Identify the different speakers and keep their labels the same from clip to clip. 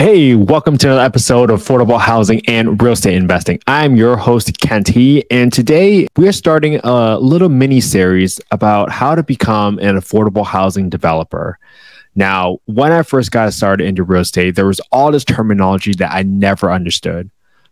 Speaker 1: Hey, welcome to another episode of Affordable Housing and Real Estate Investing. I'm your host, Kent He, and today we are starting a little mini series about how to become an affordable housing developer. Now, when I first got started into real estate, there was all this terminology that I never understood.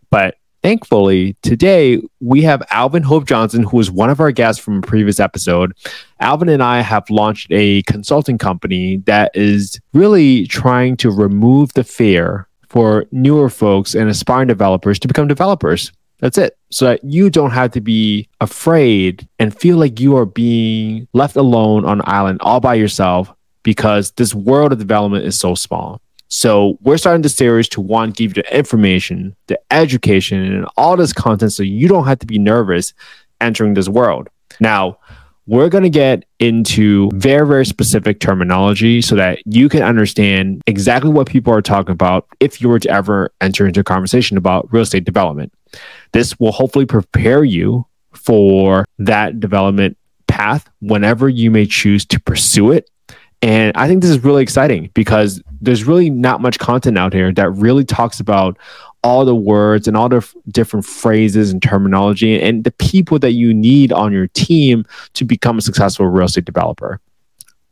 Speaker 1: But thankfully, today we have Alvin Hope Johnson, who was one of our guests from a previous episode. Alvin and I have launched a consulting company that is really trying to remove the fear for newer folks and aspiring developers to become developers. That's it. So that you don't have to be afraid and feel like you are being left alone on an island all by yourself because this world of development is so small. So we're starting the series to one, give you the information, the education, and all this content so you don't have to be nervous entering this world. Now, we're going to get into very, very specific terminology so that you can understand exactly what people are talking about if you were to ever enter into a conversation about real estate development. This will hopefully prepare you for that development path whenever you may choose to pursue it and I think this is really exciting because there's really not much content out here that really talks about all the words and all the f- different phrases and terminology and the people that you need on your team to become a successful real estate developer.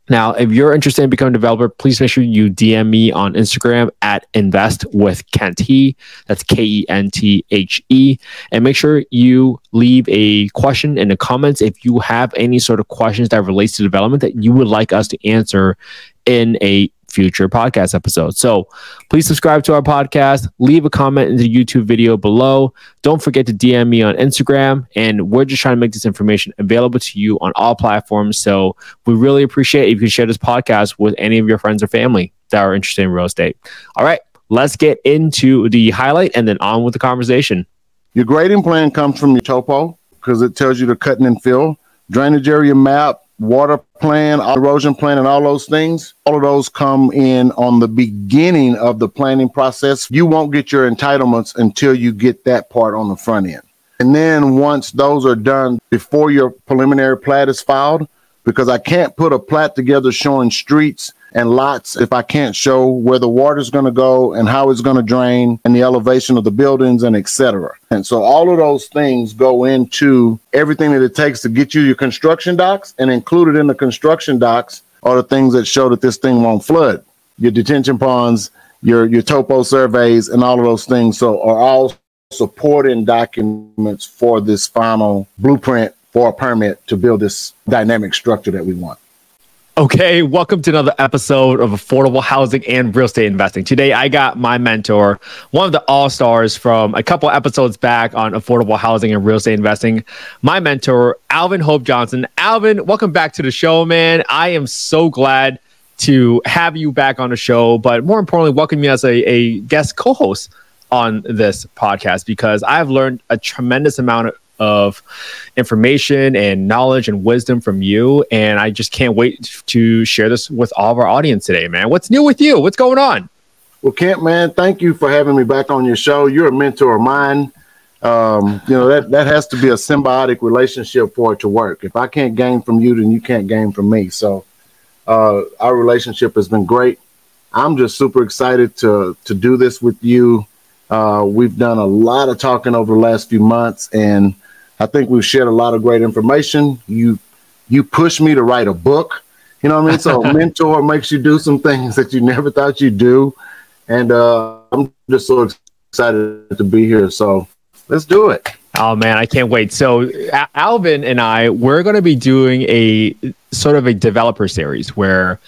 Speaker 1: Now, if you're interested in becoming a developer, please make sure you DM me on Instagram at invest with Kent He. That's K E N T H E. And make sure you leave a question in the comments if you have any sort of questions that relates to development that you would like us to answer in a future podcast episodes. So please subscribe to our podcast, leave a comment in the YouTube video below. Don't forget to DM me on Instagram. And we're just trying to make this information available to you on all platforms. So we really appreciate if you can share this podcast with any of your friends or family that are interested in real estate. All right, let's get into the highlight and then on with the conversation.
Speaker 2: Your grading plan comes from your topo because it tells you the cutting and fill, drainage area map, water plan, erosion plan, and all those things, all of those come in on the beginning of the planning process. You won't get your entitlements until you get that part on the front end. And then once those are done before your preliminary plat is filed, because I can't put a plat together showing streets and lots if I can't show where the water is going to go and how it's going to drain and the elevation of the buildings and etc. And so all of those things go into everything that it takes to get you your construction docs and included in the construction docs are the things that show that this thing won't flood. Your detention ponds, your your topo surveys and all of those things so are all supporting documents for this final blueprint for a permit to build this dynamic structure that we want.
Speaker 1: Okay, welcome to another episode of Affordable Housing and Real Estate Investing. Today, I got my mentor, one of the all stars from a couple episodes back on affordable housing and real estate investing. My mentor, Alvin Hope Johnson. Alvin, welcome back to the show, man. I am so glad to have you back on the show, but more importantly, welcome you as a, a guest co host on this podcast because I've learned a tremendous amount of information and knowledge and wisdom from you. And I just can't wait to share this with all of our audience today, man. What's new with you? What's going on?
Speaker 2: Well, Kent, man, thank you for having me back on your show. You're a mentor of mine. Um, you know, that, that has to be a symbiotic relationship for it to work. If I can't gain from you, then you can't gain from me. So uh, our relationship has been great. I'm just super excited to to do this with you. Uh, we've done a lot of talking over the last few months, and I think we've shared a lot of great information. You you push me to write a book. You know what I mean? So mentor makes you do some things that you never thought you'd do. And uh, I'm just so excited to be here. So let's do it.
Speaker 1: Oh man, I can't wait. So Alvin and I, we're going to be doing a sort of a developer series where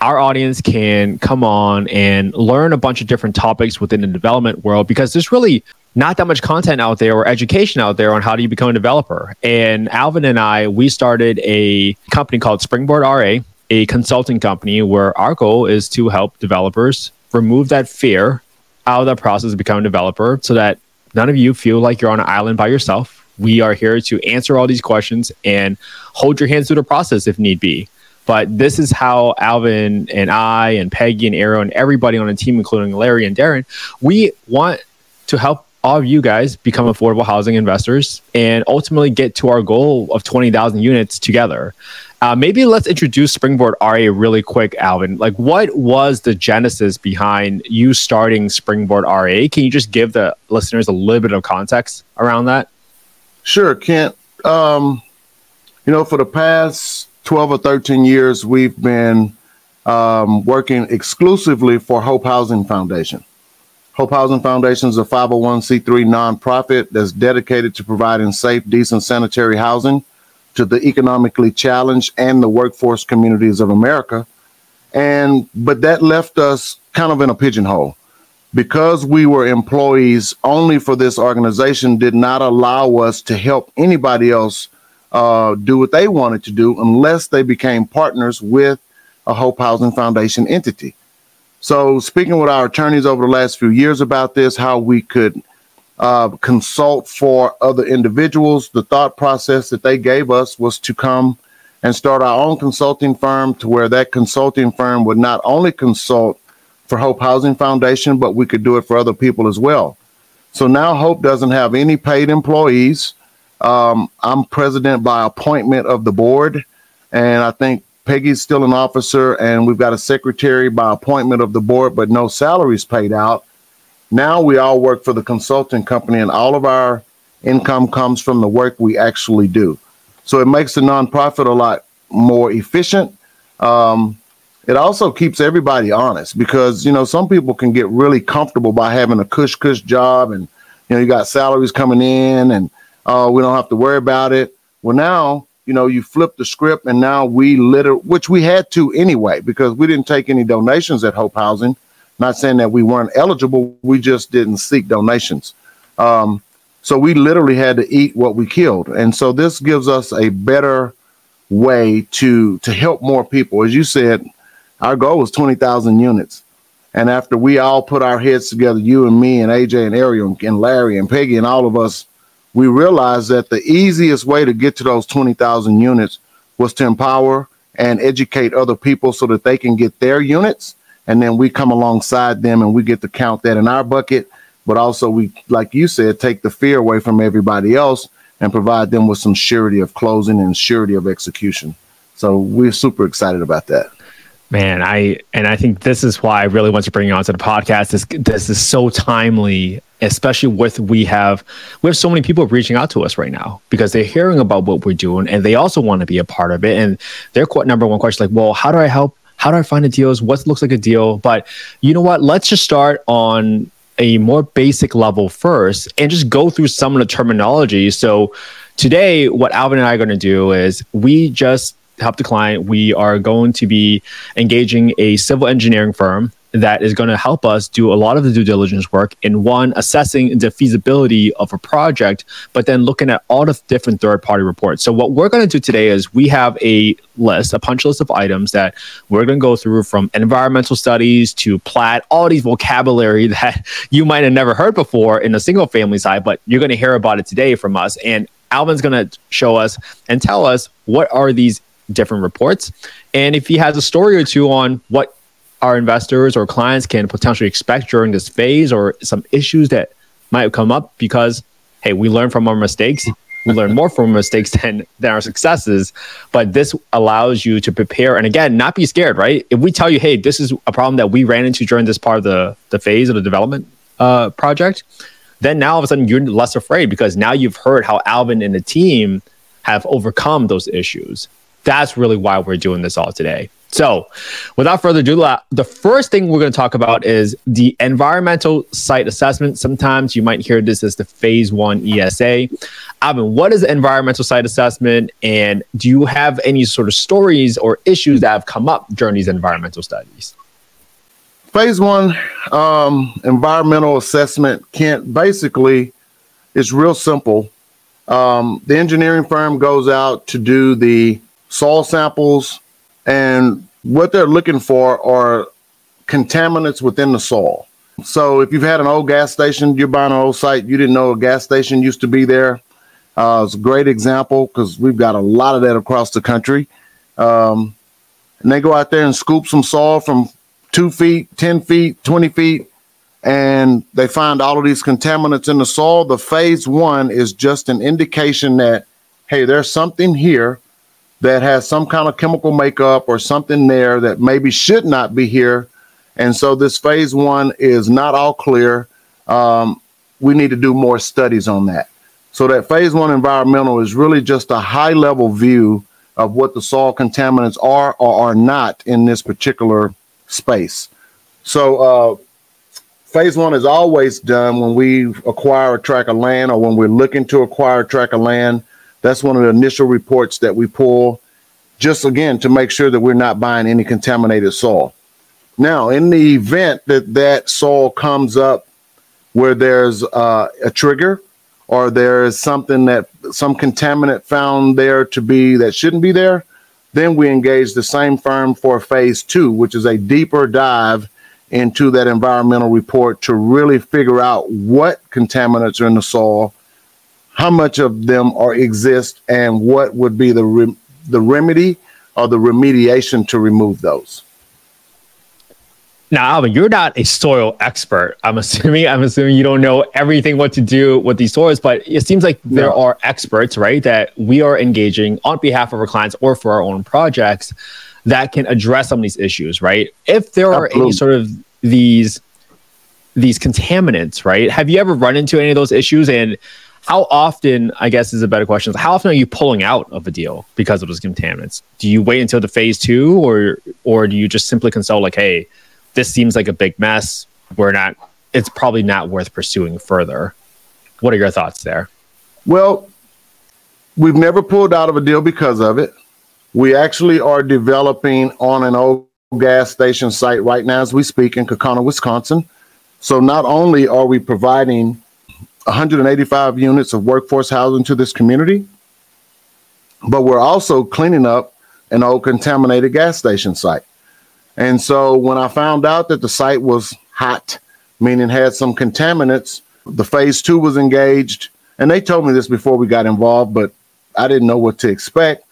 Speaker 1: our audience can come on and learn a bunch of different topics within the development world because there's really not that much content out there or education out there on how do you become a developer. And Alvin and I, we started a company called Springboard RA, a consulting company where our goal is to help developers remove that fear out of the process of becoming a developer so that none of you feel like you're on an island by yourself. We are here to answer all these questions and hold your hands through the process if need be. But this is how Alvin and I and Peggy and Arrow and everybody on the team, including Larry and Darren, we want to help all of you guys become affordable housing investors and ultimately get to our goal of 20,000 units together. Uh, maybe let's introduce Springboard RA really quick, Alvin. Like, what was the genesis behind you starting Springboard RA? Can you just give the listeners a little bit of context around that?
Speaker 2: Sure, Kent. Um, you know, for the past 12 or 13 years, we've been um, working exclusively for Hope Housing Foundation. Hope Housing Foundation is a 501c3 nonprofit that's dedicated to providing safe, decent, sanitary housing to the economically challenged and the workforce communities of America. And but that left us kind of in a pigeonhole because we were employees only for this organization did not allow us to help anybody else uh, do what they wanted to do unless they became partners with a Hope Housing Foundation entity. So, speaking with our attorneys over the last few years about this, how we could uh, consult for other individuals, the thought process that they gave us was to come and start our own consulting firm to where that consulting firm would not only consult for Hope Housing Foundation, but we could do it for other people as well. So now Hope doesn't have any paid employees. Um, I'm president by appointment of the board, and I think Peggy's still an officer, and we've got a secretary by appointment of the board, but no salaries paid out. Now we all work for the consulting company, and all of our income comes from the work we actually do. So it makes the nonprofit a lot more efficient. Um, it also keeps everybody honest because you know some people can get really comfortable by having a cush cush job, and you know you got salaries coming in, and uh, we don't have to worry about it. Well, now you know, you flip the script and now we litter, which we had to anyway, because we didn't take any donations at Hope Housing. Not saying that we weren't eligible, we just didn't seek donations. Um, so we literally had to eat what we killed. And so this gives us a better way to to help more people. As you said, our goal was 20,000 units. And after we all put our heads together, you and me and AJ and Ariel and Larry and Peggy and all of us we realized that the easiest way to get to those 20,000 units was to empower and educate other people so that they can get their units. And then we come alongside them and we get to count that in our bucket. But also, we, like you said, take the fear away from everybody else and provide them with some surety of closing and surety of execution. So we're super excited about that.
Speaker 1: Man, I and I think this is why I really want to bring you onto the podcast. This this is so timely, especially with we have we have so many people reaching out to us right now because they're hearing about what we're doing and they also want to be a part of it. And their number one question like, well, how do I help? How do I find the deals? What looks like a deal? But you know what? Let's just start on a more basic level first and just go through some of the terminology. So today, what Alvin and I are going to do is we just help the client, we are going to be engaging a civil engineering firm that is going to help us do a lot of the due diligence work in one assessing the feasibility of a project but then looking at all the different third party reports so what we're going to do today is we have a list a punch list of items that we're going to go through from environmental studies to plat all these vocabulary that you might have never heard before in a single family side but you're going to hear about it today from us and alvin's going to show us and tell us what are these different reports. And if he has a story or two on what our investors or clients can potentially expect during this phase or some issues that might come up because hey, we learn from our mistakes. We learn more from mistakes than, than our successes. But this allows you to prepare and again, not be scared, right? If we tell you, hey, this is a problem that we ran into during this part of the, the phase of the development uh, project, then now all of a sudden you're less afraid because now you've heard how Alvin and the team have overcome those issues that's really why we're doing this all today. So, without further ado, the first thing we're going to talk about is the environmental site assessment. Sometimes you might hear this as the phase one ESA. Alvin, what is the environmental site assessment? And do you have any sort of stories or issues that have come up during these environmental studies?
Speaker 2: Phase one um, environmental assessment can't basically, it's real simple. Um, the engineering firm goes out to do the soil samples, and what they're looking for are contaminants within the soil. So if you've had an old gas station, you're buying an old site, you didn't know a gas station used to be there. Uh, it's a great example because we've got a lot of that across the country. Um, and they go out there and scoop some soil from two feet, 10 feet, 20 feet, and they find all of these contaminants in the soil. The phase one is just an indication that, hey, there's something here that has some kind of chemical makeup or something there that maybe should not be here. And so this phase one is not all clear. Um, we need to do more studies on that. So that phase one environmental is really just a high level view of what the soil contaminants are or are not in this particular space. So uh, phase one is always done when we acquire a tract of land or when we're looking to acquire a tract of land. That's one of the initial reports that we pull, just again to make sure that we're not buying any contaminated soil. Now, in the event that that soil comes up where there's uh, a trigger or there is something that some contaminant found there to be that shouldn't be there, then we engage the same firm for phase two, which is a deeper dive into that environmental report to really figure out what contaminants are in the soil, how much of them are exist, and what would be the re- the remedy or the remediation to remove those.
Speaker 1: Now, Alvin, you're not a soil expert. I'm assuming. I'm assuming you don't know everything what to do with these soils, but it seems like there are experts, right, that we are engaging on behalf of our clients or for our own projects that can address some of these issues, right? If there are any sort of these these contaminants, right? Have you ever run into any of those issues? And how often, I guess, is a better question. How often are you pulling out of a deal because of those contaminants? Do you wait until the phase two, or or do you just simply consult like, hey? this seems like a big mess. We're not, it's probably not worth pursuing further. What are your thoughts there?
Speaker 2: Well, we've never pulled out of a deal because of it. We actually are developing on an old gas station site right now as we speak in Kaukauna, Wisconsin. So not only are we providing 185 units of workforce housing to this community, but we're also cleaning up an old contaminated gas station site. And so when I found out that the site was hot, meaning had some contaminants, the phase two was engaged. And they told me this before we got involved, but I didn't know what to expect.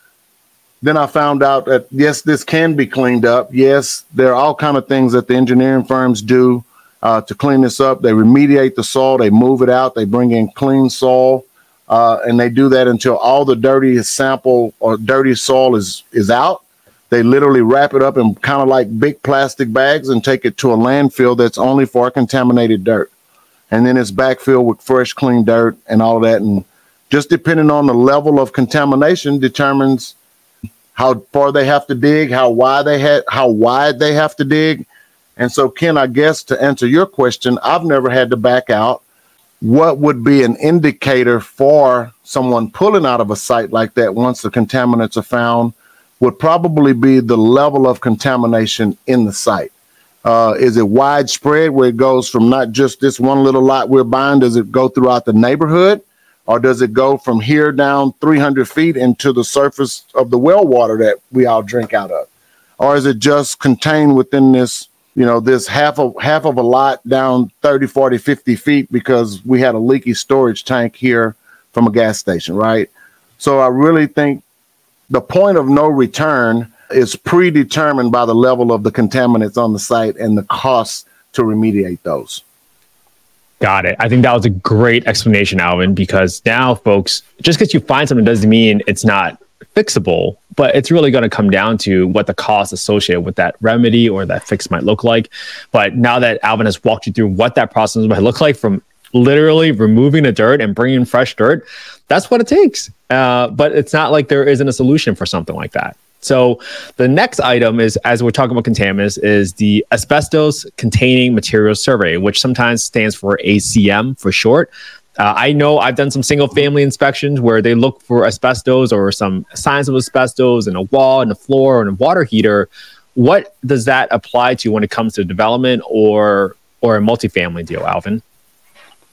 Speaker 2: Then I found out that yes, this can be cleaned up. Yes, there are all kind of things that the engineering firms do uh, to clean this up. They remediate the soil, they move it out, they bring in clean soil, uh, and they do that until all the dirty sample or dirty soil is is out. They literally wrap it up in kind of like big plastic bags and take it to a landfill that's only for contaminated dirt. And then it's backfilled with fresh, clean dirt and all that. And just depending on the level of contamination determines how far they have to dig, how wide they how wide they have to dig. And so, Ken, I guess to answer your question, I've never had to back out. What would be an indicator for someone pulling out of a site like that once the contaminants are found? would probably be the level of contamination in the site. Uh, is it widespread where it goes from not just this one little lot we're buying? Does it go throughout the neighborhood? Or does it go from here down 300 feet into the surface of the well water that we all drink out of? Or is it just contained within this, you know, this half of half of a lot down 30, 40, 50 feet because we had a leaky storage tank here from a gas station, right? So I really think the point of no return is predetermined by the level of the contaminants on the site and the costs to remediate those.
Speaker 1: Got it. I think that was a great explanation, Alvin, because now, folks, just because you find something doesn't mean it's not fixable, but it's really going to come down to what the cost associated with that remedy or that fix might look like. But now that Alvin has walked you through what that process might look like from literally removing the dirt and bringing fresh dirt, that's what it takes. Uh, but it's not like there isn't a solution for something like that. So the next item is, as we're talking about contaminants, is the asbestos containing materials survey, which sometimes stands for ACM for short. Uh, I know I've done some single family inspections where they look for asbestos or some signs of asbestos in a wall, in a floor, or in a water heater. What does that apply to when it comes to development or or a multifamily deal, Alvin?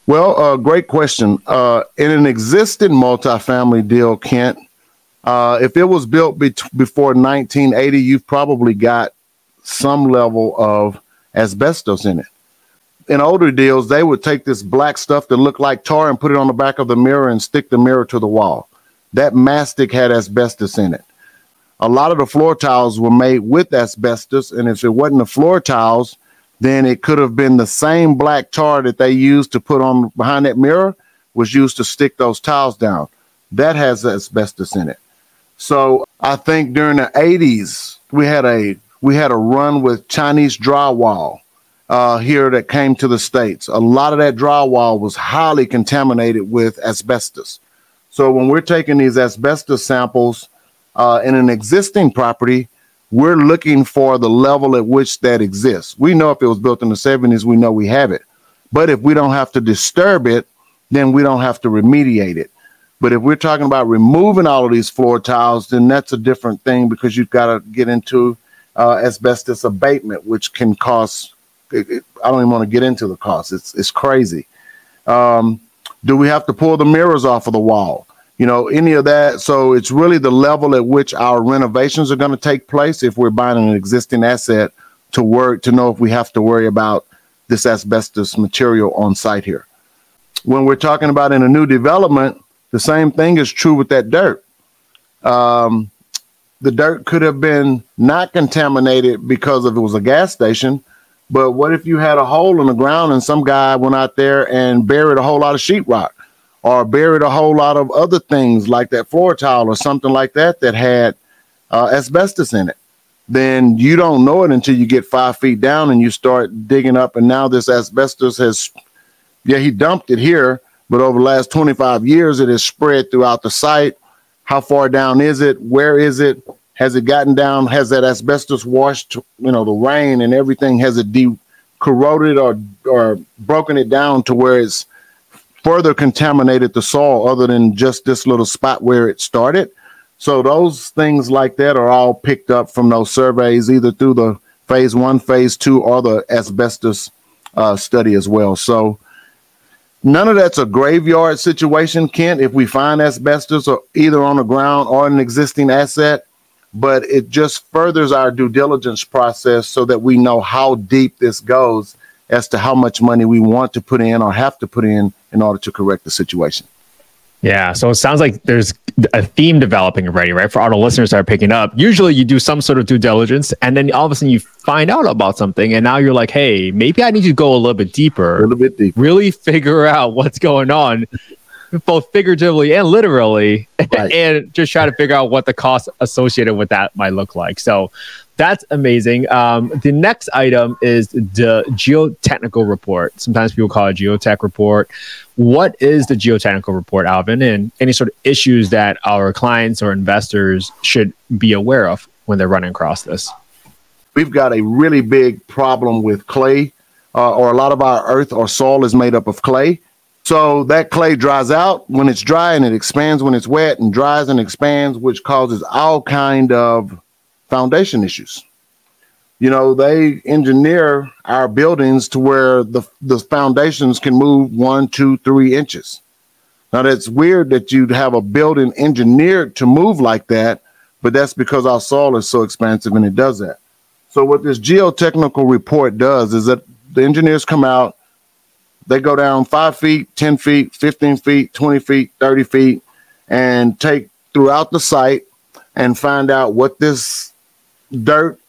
Speaker 2: Well, uh, great question. Uh, in an existing multifamily deal, Kent, uh, if it was built be- before 1980, you've probably got some level of asbestos in it. In older deals, they would take this black stuff that looked like tar and put it on the back of the mirror and stick the mirror to the wall. That mastic had asbestos in it. A lot of the floor tiles were made with asbestos, and if it wasn't the floor tiles, then it could have been the same black tar that they used to put on behind that mirror was used to stick those tiles down. That has asbestos in it. So I think during the 80s, we had a we had a run with Chinese drywall uh, here that came to the states. A lot of that drywall was highly contaminated with asbestos. So when we're taking these asbestos samples uh, in an existing property, we're looking for the level at which that exists. We know if it was built in the 70s, we know we have it. But if we don't have to disturb it, then we don't have to remediate it. But if we're talking about removing all of these floor tiles, then that's a different thing because you've got to get into uh, asbestos abatement, which can cost. It, it, I don't even want to get into the cost. It's it's crazy. Um, do we have to pull the mirrors off of the wall? You know, any of that. So it's really the level at which our renovations are going to take place if we're buying an existing asset to work to know if we have to worry about this asbestos material on site here. When we're talking about in a new development, the same thing is true with that dirt. Um, the dirt could have been not contaminated because of it was a gas station. But what if you had a hole in the ground and some guy went out there and buried a whole lot of sheetrock or buried a whole lot of other things like that floor tile or something like that that had uh, asbestos in it? Then you don't know it until you get five feet down and you start digging up. And now this asbestos has, yeah, he dumped it here, but over the last 25 years, it has spread throughout the site how far down is it? Where is it? Has it gotten down? Has that asbestos washed, you know, the rain and everything? Has it de- corroded or or broken it down to where it's further contaminated the soil other than just this little spot where it started? So those things like that are all picked up from those surveys, either through the phase one, phase two, or the asbestos uh, study as well. So None of that's a graveyard situation, Kent, if we find asbestos or either on the ground or an existing asset, but it just furthers our due diligence process so that we know how deep this goes as to how much money we want to put in or have to put in in order to correct the situation.
Speaker 1: Yeah. So it sounds like there's a theme developing already, right? For all the listeners that are picking up. Usually you do some sort of due diligence and then all of a sudden you find out about something and now you're like, hey, maybe I need to go a little bit deeper.
Speaker 2: A little bit deeper.
Speaker 1: Really figure out what's going on, both figuratively and literally, right. and just try to figure out what the cost associated with that might look like. So that's amazing. Um, the next item is the geotechnical report. Sometimes people call it geotech report. What is the geotechnical report, Alvin, and any sort of issues that our clients or investors should be aware of when they're running across this?
Speaker 2: We've got a really big problem with clay, uh, or a lot of our earth or soil is made up of clay. So that clay dries out when it's dry and it expands when it's wet and dries and expands, which causes all kind of foundation issues. You know, they engineer our buildings to where the, the foundations can move one, two, three inches. Now, that's weird that you'd have a building engineered to move like that, but that's because our soil is so expansive and it does that. So, what this geotechnical report does is that the engineers come out, they go down five feet, 10 feet, 15 feet, 20 feet, 30 feet, and take throughout the site and find out what this dirt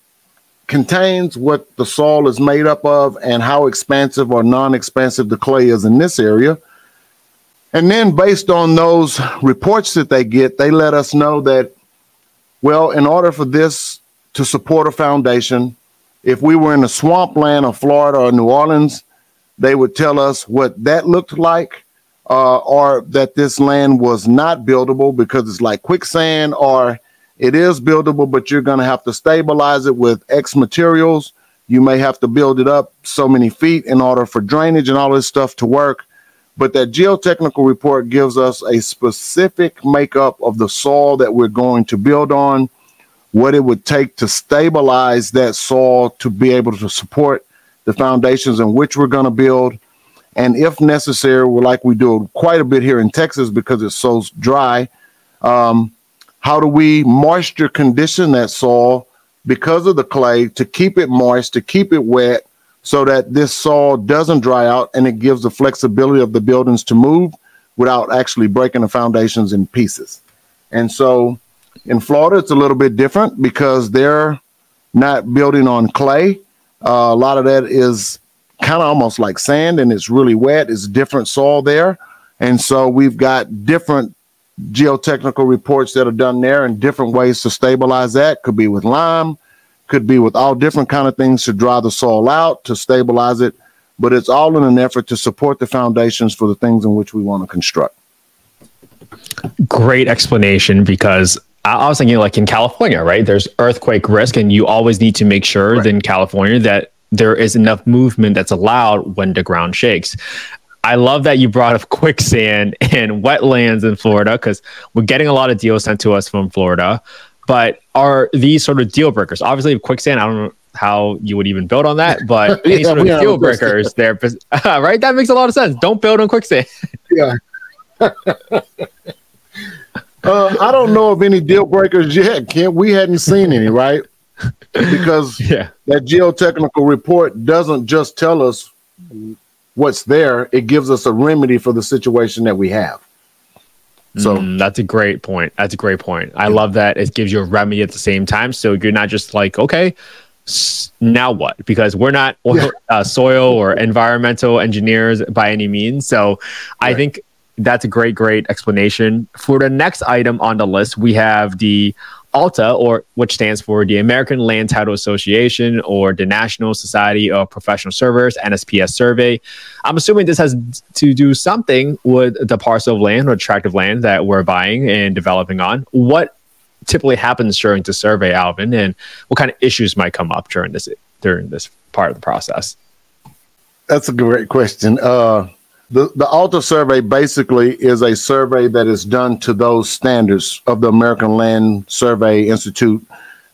Speaker 2: contains what the soil is made up of and how expansive or non-expansive the clay is in this area. And then based on those reports that they get, they let us know that, well, in order for this to support a foundation, if we were in the swampland of Florida or New Orleans, they would tell us what that looked like, uh, or that this land was not buildable because it's like quicksand, or it is buildable, but you're going to have to stabilize it with X materials. You may have to build it up so many feet in order for drainage and all this stuff to work. But that geotechnical report gives us a specific makeup of the soil that we're going to build on, what it would take to stabilize that soil to be able to support the foundations in which we're going to build. And if necessary, like we do quite a bit here in Texas because it's so dry, um, how do we moisture condition that soil because of the clay to keep it moist, to keep it wet, so that this soil doesn't dry out and it gives the flexibility of the buildings to move without actually breaking the foundations in pieces. And so in Florida, it's a little bit different because they're not building on clay. Uh, a lot of that is kind of almost like sand and it's really wet. It's different soil there. And so we've got different geotechnical reports that are done there and different ways to stabilize that. Could be with lime, could be with all different kind of things to dry the soil out, to stabilize it. But it's all in an effort to support the foundations for the things in which we want to construct.
Speaker 1: Great explanation because I was thinking like in California, right? There's earthquake risk, and you always need to make sure right. in California that there is enough movement that's allowed when the ground shakes. I love that you brought up quicksand and wetlands in Florida because we're getting a lot of deals sent to us from Florida. But are these sort of deal breakers? Obviously, quicksand, I don't know how you would even build on that, but any yeah, sort of deal breakers there, right? That makes a lot of sense. Don't build on quicksand.
Speaker 2: yeah. Uh, I don't know of any deal breakers yet, Kent. We hadn't seen any, right? Because yeah. that geotechnical report doesn't just tell us what's there, it gives us a remedy for the situation that we have.
Speaker 1: So mm, that's a great point. That's a great point. I love that it gives you a remedy at the same time. So you're not just like, okay, now what? Because we're not oil, uh, soil or environmental engineers by any means. So right. I think that's a great, great explanation. For the next item on the list, we have the ALTA, or which stands for the American Land Title Association or the National Society of Professional Surveyors (NSPS) survey. I'm assuming this has to do something with the parcel of land or tract of land that we're buying and developing on. What typically happens during the survey, Alvin, and what kind of issues might come up during this during this part of the process?
Speaker 2: That's a great question. Uh, the, the ALTA survey basically is a survey that is done to those standards of the American Land Survey Institute.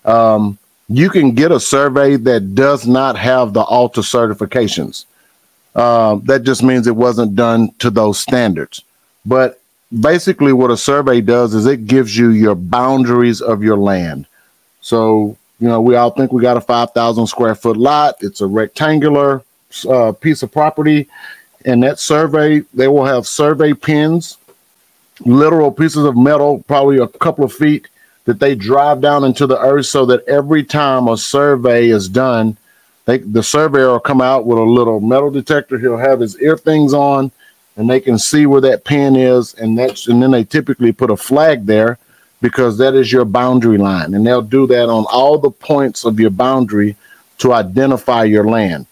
Speaker 2: Um, you can get a survey that does not have the ALTA certifications. Uh, that just means it wasn't done to those standards. But basically, what a survey does is it gives you your boundaries of your land. So, you know, we all think we got a 5,000 square foot lot, it's a rectangular uh, piece of property and that survey, they will have survey pins, literal pieces of metal, probably a couple of feet, that they drive down into the earth so that every time a survey is done, they, the surveyor will come out with a little metal detector. He'll have his ear things on, and they can see where that pin is, and that's and then they typically put a flag there because that is your boundary line, and they'll do that on all the points of your boundary to identify your land.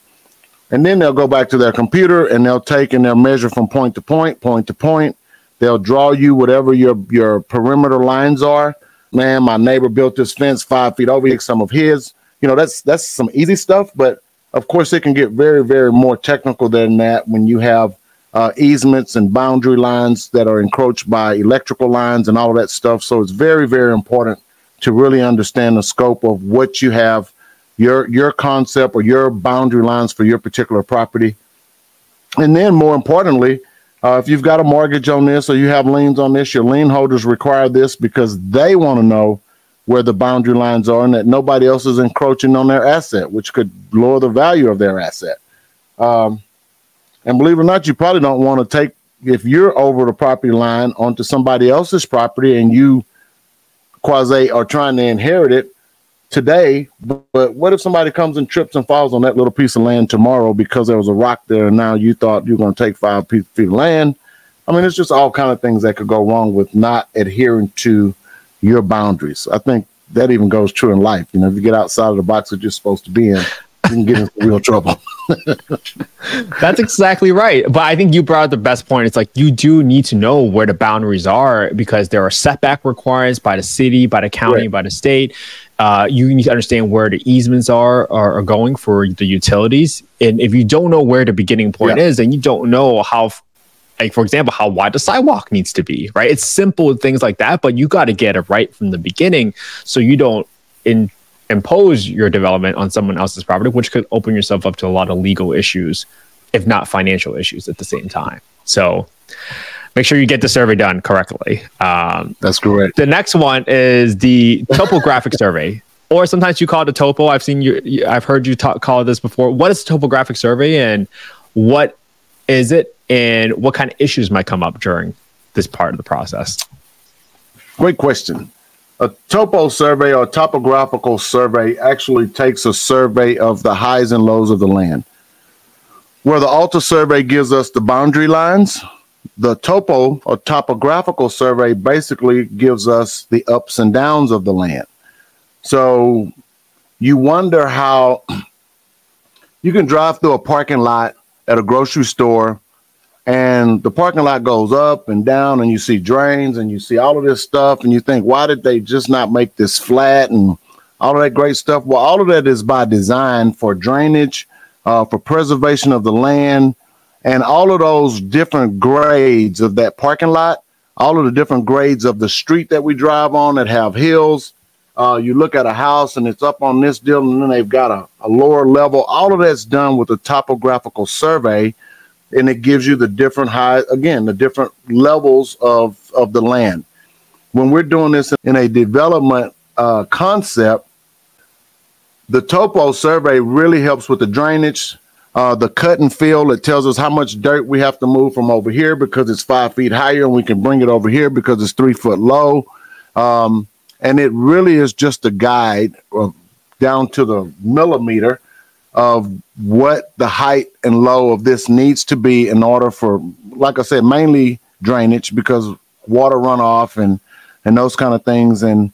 Speaker 2: And then they'll go back to their computer and they'll take and they'll measure from point to point, point to point. They'll draw you whatever your your perimeter lines are. Man, my neighbor built this fence five feet over here, some of his. You know, that's that's some easy stuff, but of course it can get very, very more technical than that when you have uh, easements and boundary lines that are encroached by electrical lines and all that stuff. So it's very, very important to really understand the scope of what you have your your concept or your boundary lines for your particular property. And then more importantly, uh, if you've got a mortgage on this or you have liens on this, your lien holders require this because they want to know where the boundary lines are and that nobody else is encroaching on their asset, which could lower the value of their asset. Um, and believe it or not, you probably don't want to take, if you're over the property line onto somebody else's property and you quasi are trying to inherit it, today, but what if somebody comes and trips and falls on that little piece of land tomorrow because there was a rock there and now you thought you were going to take five feet of land? I mean, it's just all kind of things that could go wrong with not adhering to your boundaries. I think that even goes true in life. You know, if you get outside of the box that you're supposed to be in, you can get into real trouble.
Speaker 1: That's exactly right. But I think you brought up the best point. It's like you do need to know where the boundaries are because there are setback requirements by the city, by the county, right. by the state. Uh, you need to understand where the easements are, are, are going for the utilities. And if you don't know where the beginning point yeah. is, then you don't know how like for example how wide the sidewalk needs to be right it's simple things like that but you got to get it right from the beginning so you don't in impose your development on someone else's property, which could open yourself up to a lot of legal issues, if not financial issues at the same time. So make sure you get the survey done correctly.
Speaker 2: Um, That's correct.
Speaker 1: The next one is the topographic survey, or sometimes you call it a topo. I've seen you, I've heard you talk, call this before. What is a topographic survey and what is it and what kind of issues might come up during this part of the process?
Speaker 2: Great question. A topo survey or topographical survey actually takes a survey of the highs and lows of the land. Where the ALTA survey gives us the boundary lines, the topo or topographical survey basically gives us the ups and downs of the land. So you wonder how you can drive through a parking lot at a grocery store and the parking lot goes up and down and you see drains and you see all of this stuff and you think why did they just not make this flat and all of that great stuff well all of that is by design for drainage uh, for preservation of the land and all of those different grades of that parking lot all of the different grades of the street that we drive on that have hills uh, you look at a house and it's up on this deal and then they've got a, a lower level. All of that's done with a topographical survey and it gives you the different high again the different levels of of the land. When we're doing this in a development uh, concept the topo survey really helps with the drainage uh, the cut and fill it tells us how much dirt we have to move from over here because it's five feet higher and we can bring it over here because it's three foot low um, and it really is just a guide uh, down to the millimeter of what the height and low of this needs to be in order for, like I said, mainly drainage because water runoff and and those kind of things and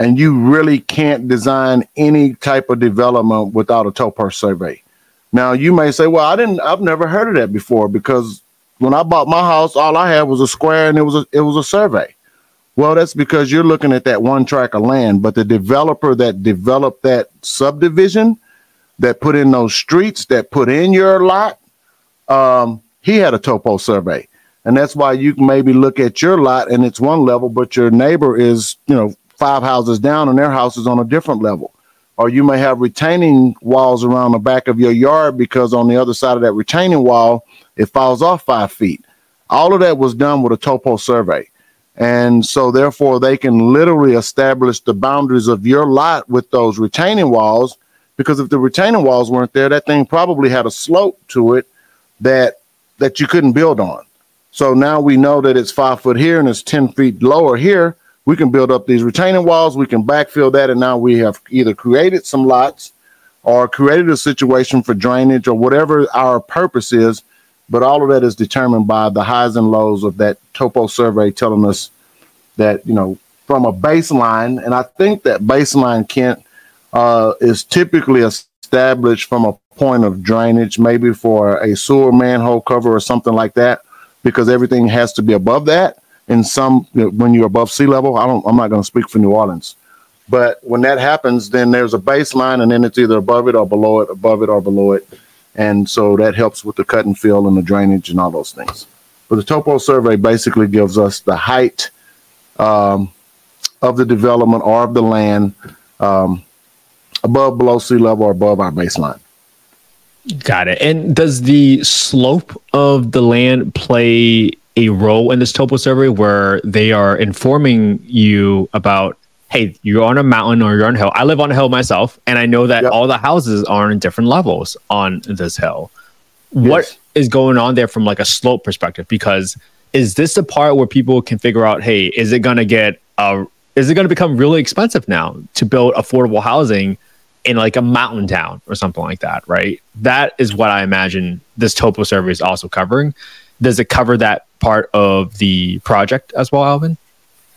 Speaker 2: and you really can't design any type of development without a topo survey. Now you may say, well, I didn't, I've never heard of that before because when I bought my house, all I had was a square and it was a, it was a survey. Well, that's because you're looking at that one track of land, but the developer that developed that subdivision that put in those streets, that put in your lot, um, he had a topo survey. And that's why you can maybe look at your lot and it's one level, but your neighbor is, you know, five houses down and their house is on a different level. Or you may have retaining walls around the back of your yard because on the other side of that retaining wall, it falls off five feet. All of that was done with a topo survey. And so, therefore, they can literally establish the boundaries of your lot with those retaining walls because if the retaining walls weren't there, that thing probably had a slope to it that that you couldn't build on. So now we know that it's five foot here and it's 10 feet lower here. We can build up these retaining walls, we can backfill that, and now we have either created some lots or created a situation for drainage or whatever our purpose is. But all of that is determined by the highs and lows of that topo survey telling us that, you know, from a baseline, and I think that baseline, Kent, uh, is typically established from a point of drainage, maybe for a sewer manhole cover or something like that, because everything has to be above that. In some, you know, when you're above sea level, I don't. I'm not going to speak for New Orleans, but when that happens, then there's a baseline, and then it's either above it or below it, above it or below it, and so that helps with the cut and fill and the drainage and all those things. But the topo survey basically gives us the height um, of the development or of the land um, above below sea level or above our baseline.
Speaker 1: Got it. And does the slope of the land play a role in this topo survey where they are informing you about, hey, you're on a mountain or you're on a hill? I live on a hill myself, and I know that yep. all the houses are in different levels on this hill. Yes. What is going on there from like a slope perspective? Because is this the part where people can figure out, hey, is it going to get a is it going to become really expensive now to build affordable housing in like a mountain town or something like that, right? That is what I imagine this topo survey is also covering. Does it cover that part of the project as well, Alvin?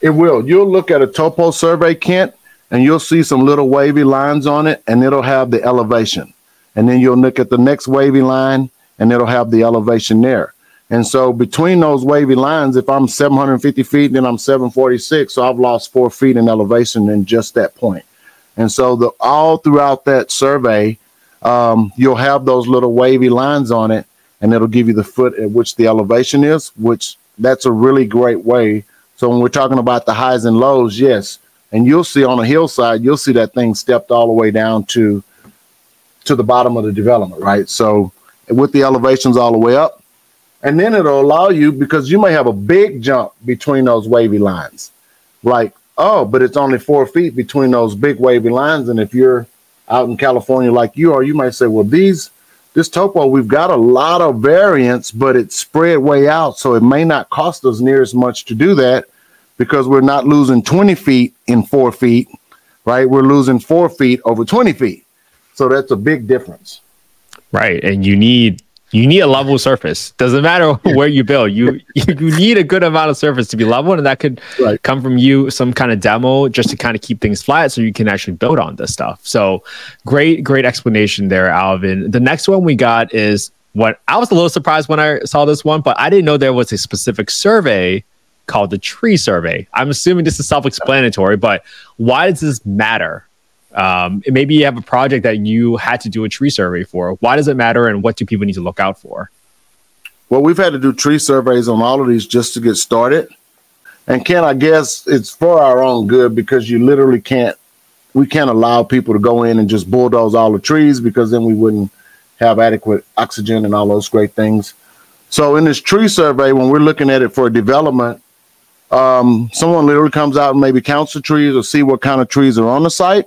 Speaker 2: It will. You'll look at a topo survey, Kent, and you'll see some little wavy lines on it, and it'll have the elevation. And then you'll look at the next wavy line, and it'll have the elevation there. And so between those wavy lines, if I'm 750 feet, then I'm 746. So I've lost four feet in elevation in just that point. And so the all throughout that survey, um, you'll have those little wavy lines on it, and it'll give you the foot at which the elevation is, which that's a really great way. So when we're talking about the highs and lows, yes, and you'll see on a hillside, you'll see that thing stepped all the way down to to the bottom of the development, right? So with the elevations all the way up, and then it'll allow you because you may have a big jump between those wavy lines, like oh, but it's only four feet between those big wavy lines. And if you're out in California like you are, you might say, well, these this topo, we've got a lot of variance, but it's spread way out. So it may not cost us near as much to do that because we're not losing 20 feet in four feet, right? We're losing four feet over 20 feet. So that's a big difference.
Speaker 1: Right. And you need You need a level surface. Doesn't matter where you build. You you need a good amount of surface to be level, and that could right. come from you some kind of demo just to kind of keep things flat, so you can actually build on this stuff. So, great great explanation there, Alvin. The next one we got is what I was a little surprised when I saw this one, but I didn't know there was a specific survey called the tree survey. I'm assuming this is self-explanatory, but why does this matter? Um, maybe you have a project that you had to do a tree survey for. Why does it matter, and what do people need to look out for?
Speaker 2: Well, we've had to do tree surveys on all of these just to get started. And Kent, I guess it's for our own good because you literally can't, we can't allow people to go in and just bulldoze all the trees because then we wouldn't have adequate oxygen and all those great things. So in this tree survey, when we're looking at it for development, um, someone literally comes out and maybe counts the trees or see what kind of trees are on the site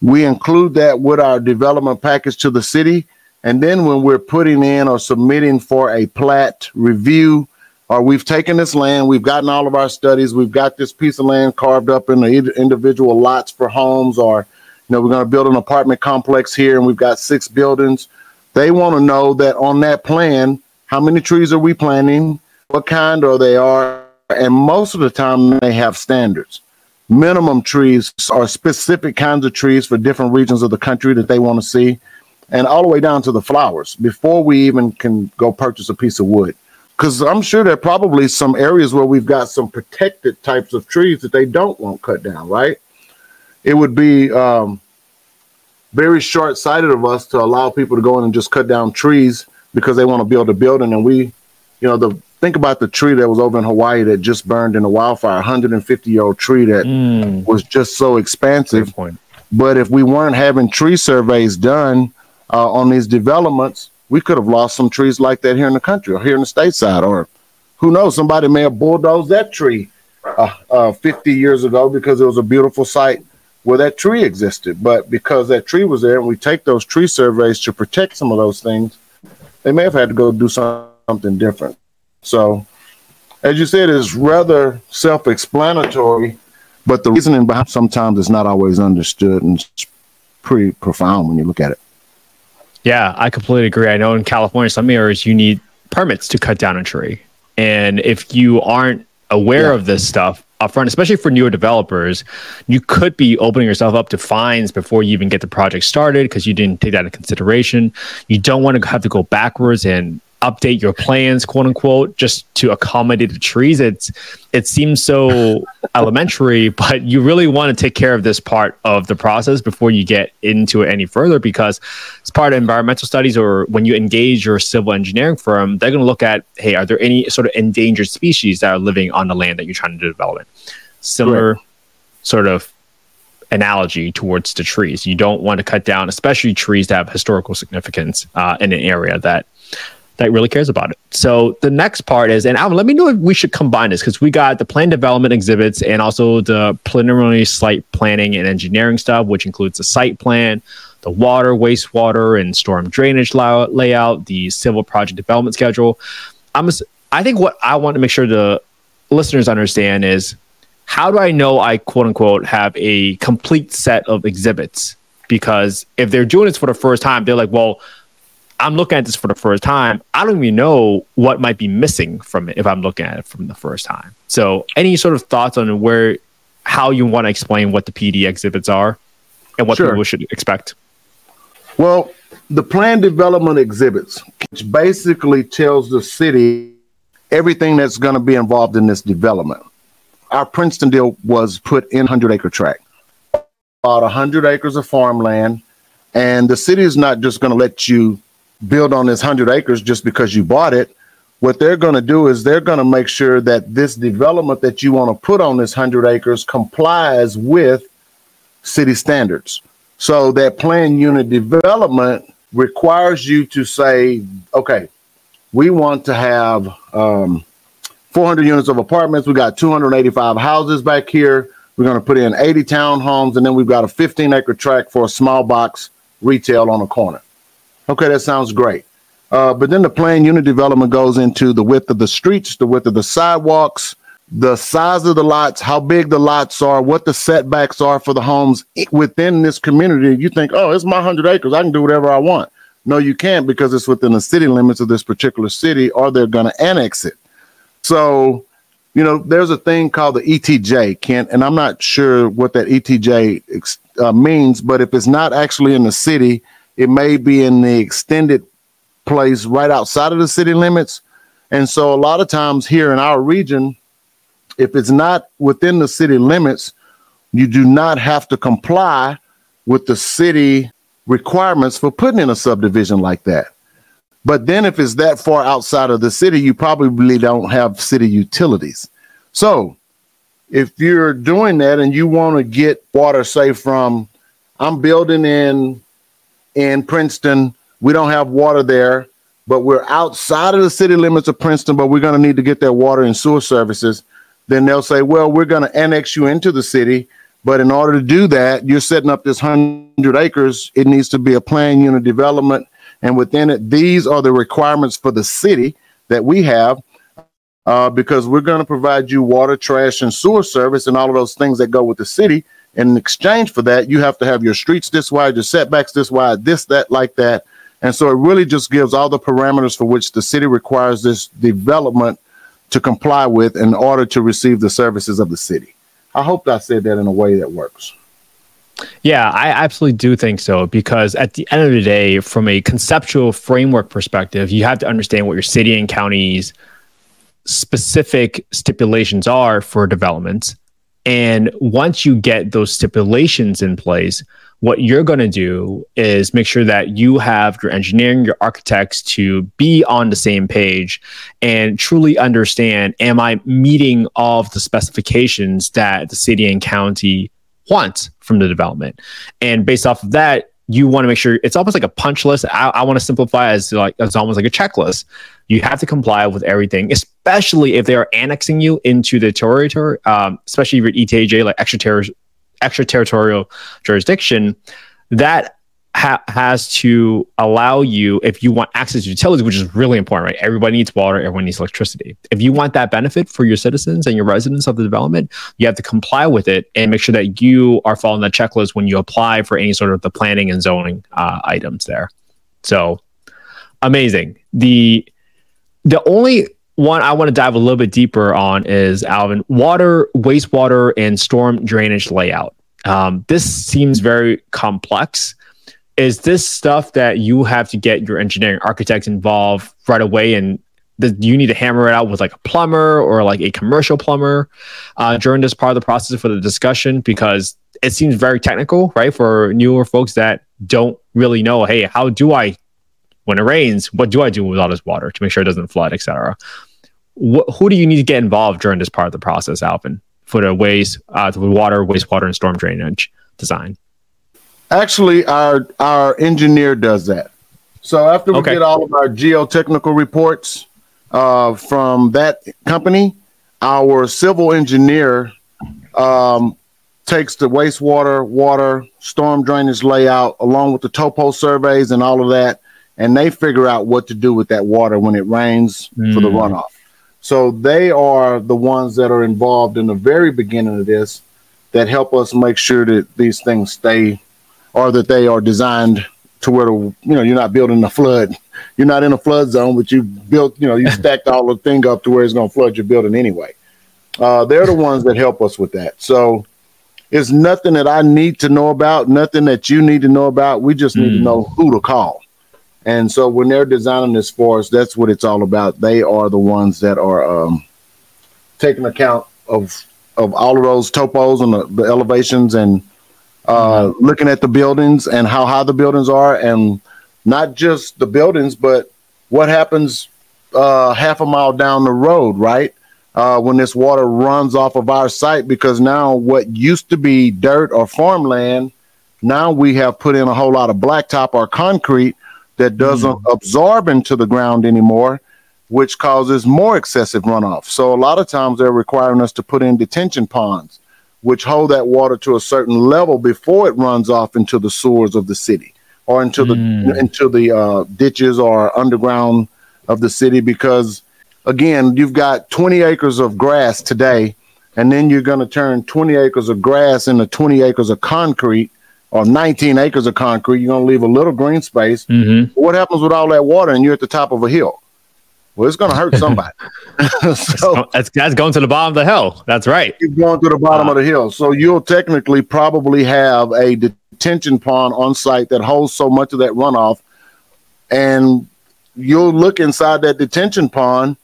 Speaker 2: we include that with our development package to the city. And then when we're putting in or submitting for a plat review, or we've taken this land, we've gotten all of our studies, we've got this piece of land carved up in individual lots for homes, or you know, we're going to build an apartment complex here and we've got six buildings. They want to know that on that plan, how many trees are we planting, what kind are they are, and most of the time they have standards minimum trees are specific kinds of trees for different regions of the country that they want to see, and all the way down to the flowers before we even can go purchase a piece of wood. Because I'm sure there are probably some areas where we've got some protected types of trees that they don't want cut down, right? It would be um, very short sighted of us to allow people to go in and just cut down trees because they want to build a building. And we, you know, the think about the tree that was over in Hawaii that just burned in a wildfire, 150 year old tree that mm. was just so expansive. But if we weren't having tree surveys done uh, on these developments, we could have lost some trees like that here in the country or here in the stateside, or who knows, somebody may have bulldozed that tree uh, uh, 50 years ago because it was a beautiful site where that tree existed. But because that tree was there and we take those tree surveys to protect some of those things, they may have had to go do something different. So, as you said, it's rather self explanatory, but the reasoning behind sometimes is not always understood and it's pretty profound when you look at it.
Speaker 1: Yeah, I completely agree. I know in California, some areas you need permits to cut down a tree. And if you aren't aware yeah. of this stuff upfront, especially for newer developers, you could be opening yourself up to fines before you even get the project started because you didn't take that into consideration. You don't want to have to go backwards and update your plans, quote unquote, just to accommodate the trees. It's it seems so elementary, but you really want to take care of this part of the process before you get into it any further because it's part of environmental studies or when you engage your civil engineering firm, they're going to look at, hey, are there any sort of endangered species that are living on the land that you're trying to develop? Similar right. sort of analogy towards the trees. You don't want to cut down, especially trees that have historical significance uh, in an area that that really cares about it. So the next part is, and Alvin, let me know if we should combine this because we got the plan development exhibits and also the preliminary site planning and engineering stuff, which includes the site plan, the water, wastewater, and storm drainage layout, the civil project development schedule. I'm, I think what I want to make sure the listeners understand is how do I know I quote unquote have a complete set of exhibits? Because if they're doing this for the first time, they're like, well, I'm looking at this for the first time. I don't even know what might be missing from it if I'm looking at it from the first time. So, any sort of thoughts on where, how you want to explain what the PD exhibits are and what sure. people should expect?
Speaker 2: Well, the plan development exhibits, which basically tells the city everything that's going to be involved in this development. Our Princeton deal was put in 100 acre tract, about 100 acres of farmland. And the city is not just going to let you build on this 100 acres just because you bought it. What they're going to do is they're going to make sure that this development that you want to put on this 100 acres complies with city standards. So that plan unit development requires you to say, okay, we want to have um, 400 units of apartments. We got 285 houses back here. We're going to put in 80 townhomes, and then we've got a 15 acre tract for a small box retail on a corner. Okay, that sounds great. Uh, but then the plan unit development goes into the width of the streets, the width of the sidewalks, the size of the lots, how big the lots are, what the setbacks are for the homes within this community. You think, oh, it's my 100 acres. I can do whatever I want. No, you can't because it's within the city limits of this particular city, or they're going to annex it. So, you know, there's a thing called the ETJ, Kent, and I'm not sure what that ETJ uh, means, but if it's not actually in the city, it may be in the extended place right outside of the city limits. And so, a lot of times here in our region, if it's not within the city limits, you do not have to comply with the city requirements for putting in a subdivision like that. But then if it's that far outside of the city, you probably don't have city utilities. So if you're doing that and you want to get water, say from I'm building in in Princeton, we don't have water there, but we're outside of the city limits of Princeton, but we're going to need to get that water and sewer services. Then they'll say, well, we're going to annex you into the city but in order to do that, you're setting up this 100 acres. It needs to be a plan unit development. And within it, these are the requirements for the city that we have uh, because we're going to provide you water, trash, and sewer service and all of those things that go with the city. And in exchange for that, you have to have your streets this wide, your setbacks this wide, this, that, like that. And so it really just gives all the parameters for which the city requires this development to comply with in order to receive the services of the city. I hope I said that in a way that works.
Speaker 1: Yeah, I absolutely do think so because at the end of the day, from a conceptual framework perspective, you have to understand what your city and county's specific stipulations are for developments. And once you get those stipulations in place, what you're going to do is make sure that you have your engineering, your architects to be on the same page and truly understand am I meeting all of the specifications that the city and county want from the development? And based off of that, you want to make sure it's almost like a punch list. I, I want to simplify as like it's almost like a checklist. You have to comply with everything, especially if they are annexing you into the territory, um, especially if you're ETJ, like extraterritorial extraterritorial jurisdiction, that ha- has to allow you, if you want access to utilities, which is really important, right? Everybody needs water, everyone needs electricity. If you want that benefit for your citizens and your residents of the development, you have to comply with it and make sure that you are following the checklist when you apply for any sort of the planning and zoning uh, items there. So amazing. The the only one I want to dive a little bit deeper on is Alvin water, wastewater, and storm drainage layout. Um, this seems very complex. Is this stuff that you have to get your engineering architects involved right away and do you need to hammer it out with like a plumber or like a commercial plumber uh, during this part of the process for the discussion because it seems very technical right for newer folks that don't really know hey how do i when it rains what do i do with all this water to make sure it doesn't flood etc wh- who do you need to get involved during this part of the process, Alvin, for the waste, uh, the water, wastewater, and storm drainage design?
Speaker 2: Actually, our our engineer does that. So after we okay. get all of our geotechnical reports uh, from that company, our civil engineer um, takes the wastewater, water, storm drainage layout along with the topo surveys and all of that, and they figure out what to do with that water when it rains mm. for the hmm. runoff. So they are the ones that are involved in the very beginning of this that help us make sure that these things stay or that they are designed to where the, you know you're not building a flood. You're not in a flood zone, but you built you know you stacked all the thing up to where it's going to flood your building anyway. Uh, they're the ones that help us with that. So it's nothing that I need to know about, nothing that you need to know about. We just need mm. to know who to call. And so when they're designing this for us, that's what it's all about. They are the ones that are um, taking account of of all of those topos and the, the elevations and uh, mm-hmm. looking at the buildings and how high the buildings are, and not just the buildings, but what happens uh, half a mile down the road, right? Uh, when this water runs off of our site, because now what used to be dirt or farmland, now we have put in a whole lot of blacktop or concrete that doesn't mm. absorb into the ground anymore, which causes more excessive runoff. So a lot of times they're requiring us to put in detention ponds, which hold that water to a certain level before it runs off into the sewers of the city or into mm. the into the uh, ditches or underground of the city. Because again, you've got 20 acres of grass today, and then you're going to turn 20 acres of grass into 20 acres of concrete or 19 acres of concrete, you're going to leave a little green space.
Speaker 1: Mm-hmm.
Speaker 2: What happens with all that water and you're at the top of a hill? Well, it's going to hurt somebody.
Speaker 1: so that's, that's going to the bottom of the hill. That's right.
Speaker 2: You're going to the bottom uh, of the hill. So you'll technically probably have a detention pond on site that holds so much of that runoff. And you'll look inside that detention pond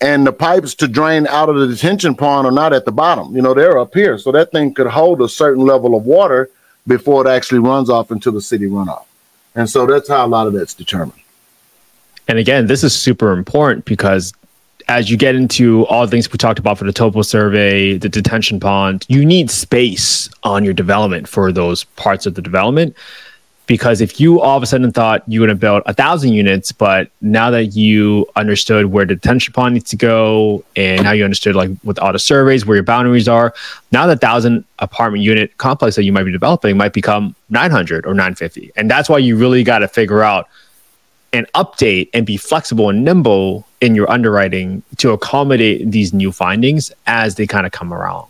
Speaker 2: and the pipes to drain out of the detention pond are not at the bottom. You know, they're up here. So that thing could hold a certain level of water before it actually runs off into the city runoff. And so that's how a lot of that's determined.
Speaker 1: And again, this is super important because as you get into all the things we talked about for the topo survey, the detention pond, you need space on your development for those parts of the development. Because if you all of a sudden thought you were going to build a thousand units, but now that you understood where the detention pond needs to go, and now you understood like with all the surveys where your boundaries are, now the thousand apartment unit complex that you might be developing might become 900 or 950, and that's why you really got to figure out and update and be flexible and nimble in your underwriting to accommodate these new findings as they kind of come around.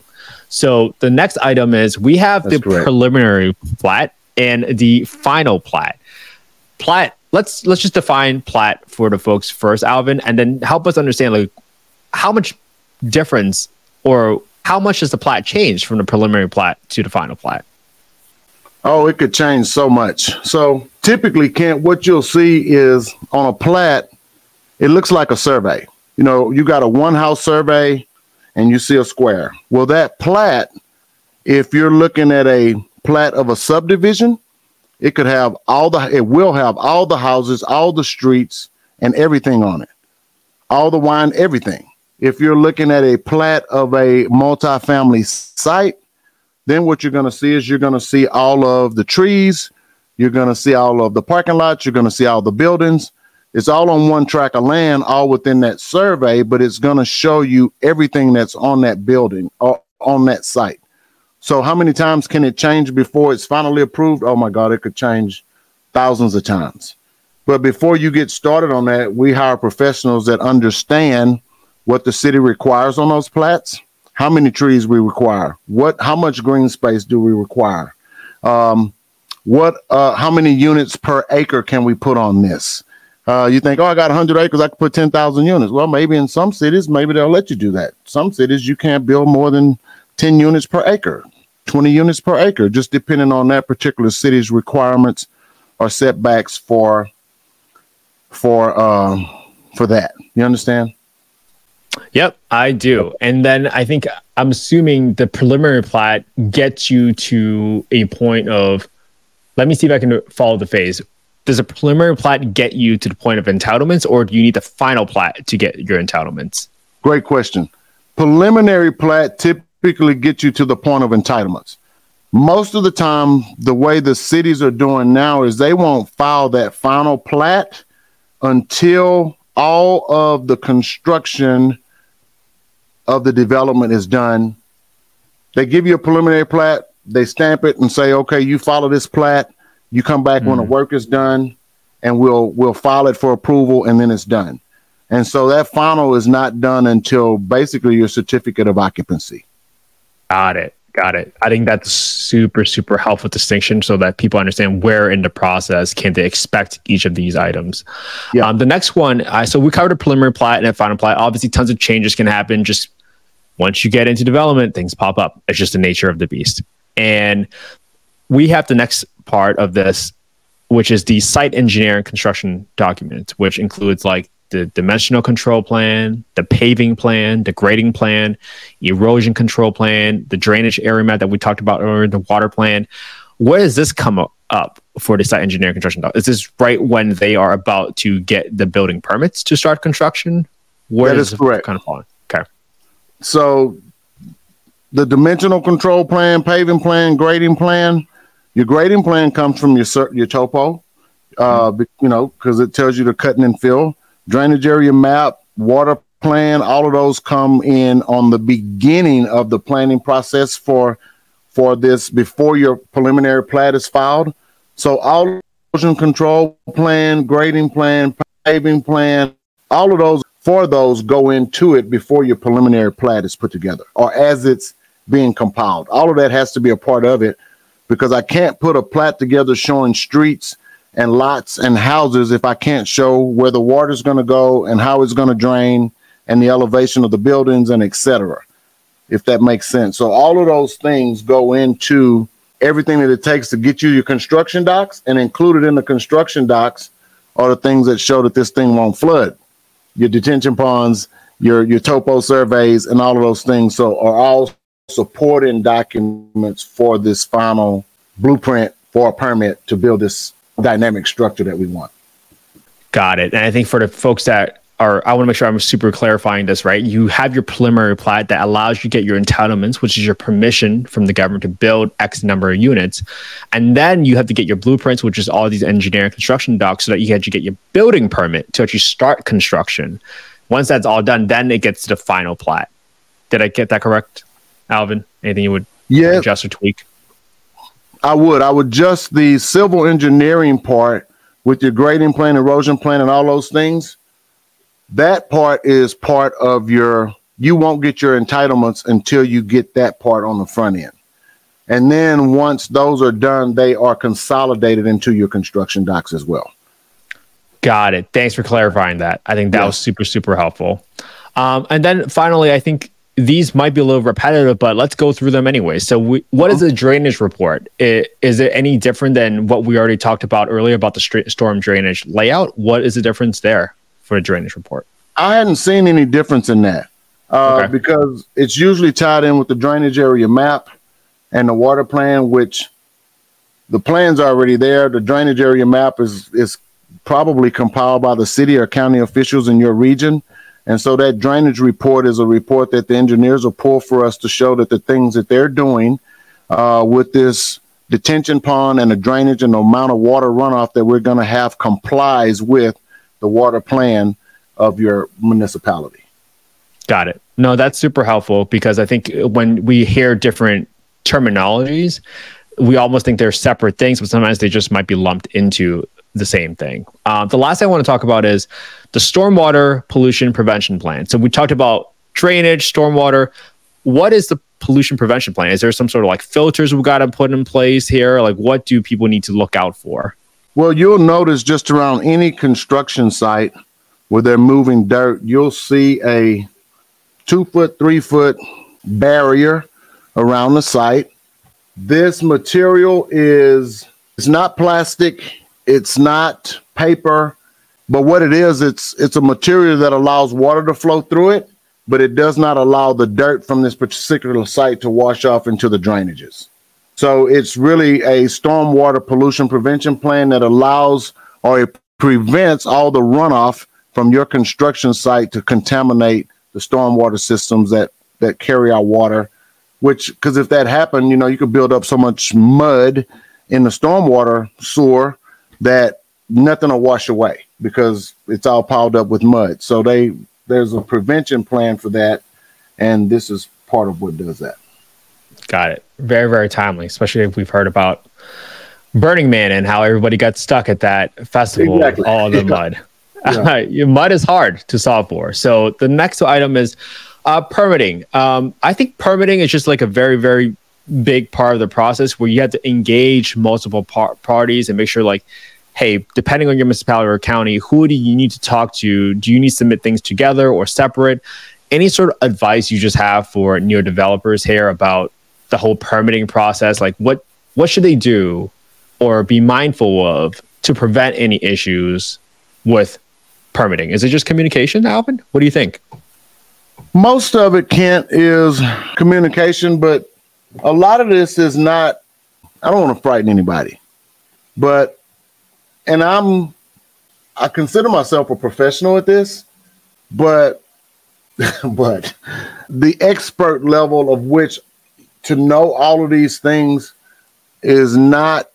Speaker 1: So the next item is we have That's the correct. preliminary plat and the final plat. Plat, let's let's just define plat for the folks first, Alvin, and then help us understand like how much difference or how much does the plat change from the preliminary plat to the final plat?
Speaker 2: Oh, it could change so much. So typically, Kent, what you'll see is on a plat, it looks like a survey. You know, you got a one house survey and you see a square. Well, that plat, if you're looking at a plat of a subdivision, it could have all the, it will have all the houses, all the streets, and everything on it, all the wine, everything. If you're looking at a plat of a multifamily site, then what you're going to see is you're going to see all of the trees, you're going to see all of the parking lots, you're going to see all the buildings. It's all on one track of land, all within that survey, but it's going to show you everything that's on that building or on that site. So, how many times can it change before it's finally approved? Oh my God, it could change thousands of times. But before you get started on that, we hire professionals that understand what the city requires on those plats how many trees we require, what, how much green space do we require, um, what, uh, how many units per acre can we put on this? Uh, you think, oh, I got 100 acres, I could put 10,000 units. Well, maybe in some cities, maybe they'll let you do that. Some cities, you can't build more than 10 units per acre, 20 units per acre, just depending on that particular city's requirements or setbacks for for um, for that. You understand?
Speaker 1: Yep, I do. And then I think I'm assuming the preliminary plat gets you to a point of let me see if I can follow the phase. Does a preliminary plat get you to the point of entitlements or do you need the final plat to get your entitlements?
Speaker 2: Great question. Preliminary plat typically gets you to the point of entitlements. Most of the time, the way the cities are doing now is they won't file that final plat until all of the construction of the development is done. They give you a preliminary plat, they stamp it and say, okay, you follow this plat, you come back mm when the mm-hmm. work is done, and we'll we'll file it for approval, and then it's done. And so that final is not done until basically your certificate of occupancy.
Speaker 1: Got it. Got it. I think that's super, super helpful distinction so that people understand where in the process can they expect each of these items. Yeah. Um, the next one, uh, so we covered a preliminary plat and a final plat. Obviously, tons of changes can happen. Just once you get into development, things pop up. It's just the nature of the beast. And we have the next part of this, which is the site engineering construction document, which includes like the dimensional control plan, the paving plan, the grading plan, erosion control plan, the drainage area map that we talked about earlier, the water plan. Where does this come up for the site engineering construction? Is this right when they are about to get the building permits to start construction?
Speaker 2: Where that is correct.
Speaker 1: Kind of falling.
Speaker 2: So the dimensional control plan, paving plan, grading plan. Your grading plan comes from your your topo, uh, you know, because it tells you the cutting and fill drainage area map, water plan, all of those come in on the beginning of the planning process for for this before your preliminary plat is filed. So all erosion control plan, grading plan, paving plan, all of those for those go into it before your preliminary plat is put together or as it's being compiled. All of that has to be a part of it because I can't put a plat together showing streets and lots and houses if I can't show where the water's going to go and how it's going to drain and the elevation of the buildings and etc. If that makes sense. So all of those things go into everything that it takes to get you your construction docs and included in the construction docs are the things that show that this thing won't flood. Your detention ponds, your your topo surveys and all of those things so are all supporting documents for this final blueprint for a permit to build this dynamic structure that we want.
Speaker 1: Got it. And I think for the folks that are, I want to make sure I'm super clarifying this, right? You have your preliminary plat that allows you to get your entitlements, which is your permission from the government to build X number of units. And then you have to get your blueprints, which is all these engineering construction docs, so that you can actually get your building permit to actually start construction. Once that's all done, then it gets to the final plat. Did I get that correct, Alvin? Anything you would
Speaker 2: yeah.
Speaker 1: adjust or tweak?
Speaker 2: I would. I would just the civil engineering part with your grading plan, erosion plan, and all those things. That part is part of your. You won't get your entitlements until you get that part on the front end. And then once those are done, they are consolidated into your construction docs as well.
Speaker 1: Got it. Thanks for clarifying that. I think that yeah. was super, super helpful. Um, and then finally, I think these might be a little repetitive, but let's go through them anyway. So, we, what is uh-huh. the drainage report? It, is it any different than what we already talked about earlier about the st- storm drainage layout? What is the difference there for a drainage report?
Speaker 2: I hadn't seen any difference in that uh, okay. because it's usually tied in with the drainage area map and the water plan, which the plan's already there. The drainage area map is is probably compiled by the city or county officials in your region and so that drainage report is a report that the engineers will pull for us to show that the things that they're doing uh, with this detention pond and the drainage and the amount of water runoff that we're going to have complies with the water plan of your municipality.
Speaker 1: Got it. No, that's super helpful because I think when we hear different terminologies, we almost think they're separate things, but sometimes they just might be lumped into the same thing. Um, the last thing I want to talk about is the stormwater pollution prevention plan. So we talked about drainage, stormwater. What is the pollution prevention plan? Is there some sort of like filters we got to put in place here? Like, what do people need to look out for?
Speaker 2: Well, you'll notice just around any construction site where they're moving dirt, you'll see a two foot, three foot barrier around the site. This material is it's not plastic it's not paper, but what it is, it's it's a material that allows water to flow through it, but it does not allow the dirt from this particular site to wash off into the drainages. So it's really a stormwater pollution prevention plan that allows or it prevents all the runoff from your construction site to contaminate the stormwater systems that that carry our water. Which, because if that happened, you know, you could build up so much mud in the stormwater sewer that nothing will wash away because it's all piled up with mud. So they there's a prevention plan for that, and this is part of what does that.
Speaker 1: Got it. Very very timely, especially if we've heard about Burning Man and how everybody got stuck at that festival, exactly. all the yeah. mud. Yeah. mud is hard to solve for. So the next item is uh, permitting. Um, I think permitting is just like a very very big part of the process where you have to engage multiple par- parties and make sure like hey, depending on your municipality or county, who do you need to talk to? Do you need to submit things together or separate? Any sort of advice you just have for new developers here about the whole permitting process? Like what what should they do or be mindful of to prevent any issues with permitting? Is it just communication, Alvin? What do you think?
Speaker 2: Most of it, Kent, is communication, but a lot of this is not. I don't want to frighten anybody, but and I'm I consider myself a professional at this, but but the expert level of which to know all of these things is not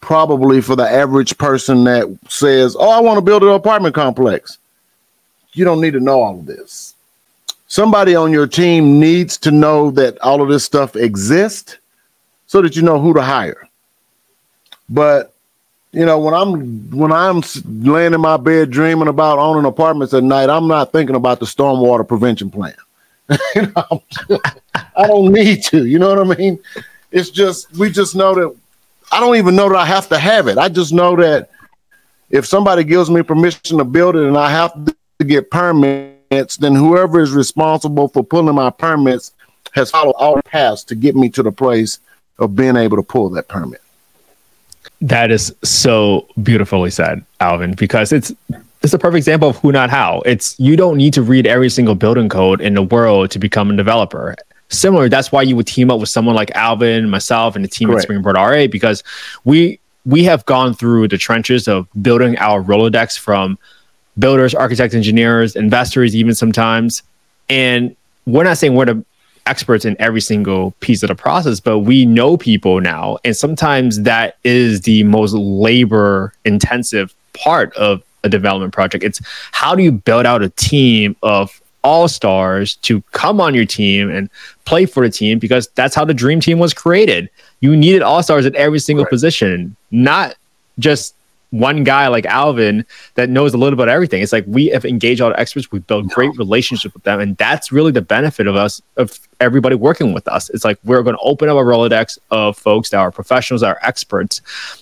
Speaker 2: probably for the average person that says, "Oh, I want to build an apartment complex." You don't need to know all of this. Somebody on your team needs to know that all of this stuff exists so that you know who to hire. But you know, when I'm when I'm laying in my bed dreaming about owning apartments at night, I'm not thinking about the stormwater prevention plan. I don't need to. You know what I mean? It's just we just know that I don't even know that I have to have it. I just know that if somebody gives me permission to build it and I have to get permits, then whoever is responsible for pulling my permits has followed all paths to get me to the place of being able to pull that permit.
Speaker 1: That is so beautifully said, Alvin, because it's it's a perfect example of who not how. It's you don't need to read every single building code in the world to become a developer. Similar, that's why you would team up with someone like Alvin, myself, and the team Correct. at Springboard RA because we we have gone through the trenches of building our Rolodex from builders, architects, engineers, investors, even sometimes. And we're not saying we're the experts in every single piece of the process, but we know people now. And sometimes that is the most labor intensive part of a development project. It's how do you build out a team of all stars to come on your team and play for the team because that's how the dream team was created. You needed all stars at every single right. position, not just one guy like Alvin that knows a little about everything. It's like we have engaged all the experts, we build great relationships with them, and that's really the benefit of us of everybody working with us. It's like we're going to open up a Rolodex of folks that are professionals, that are experts,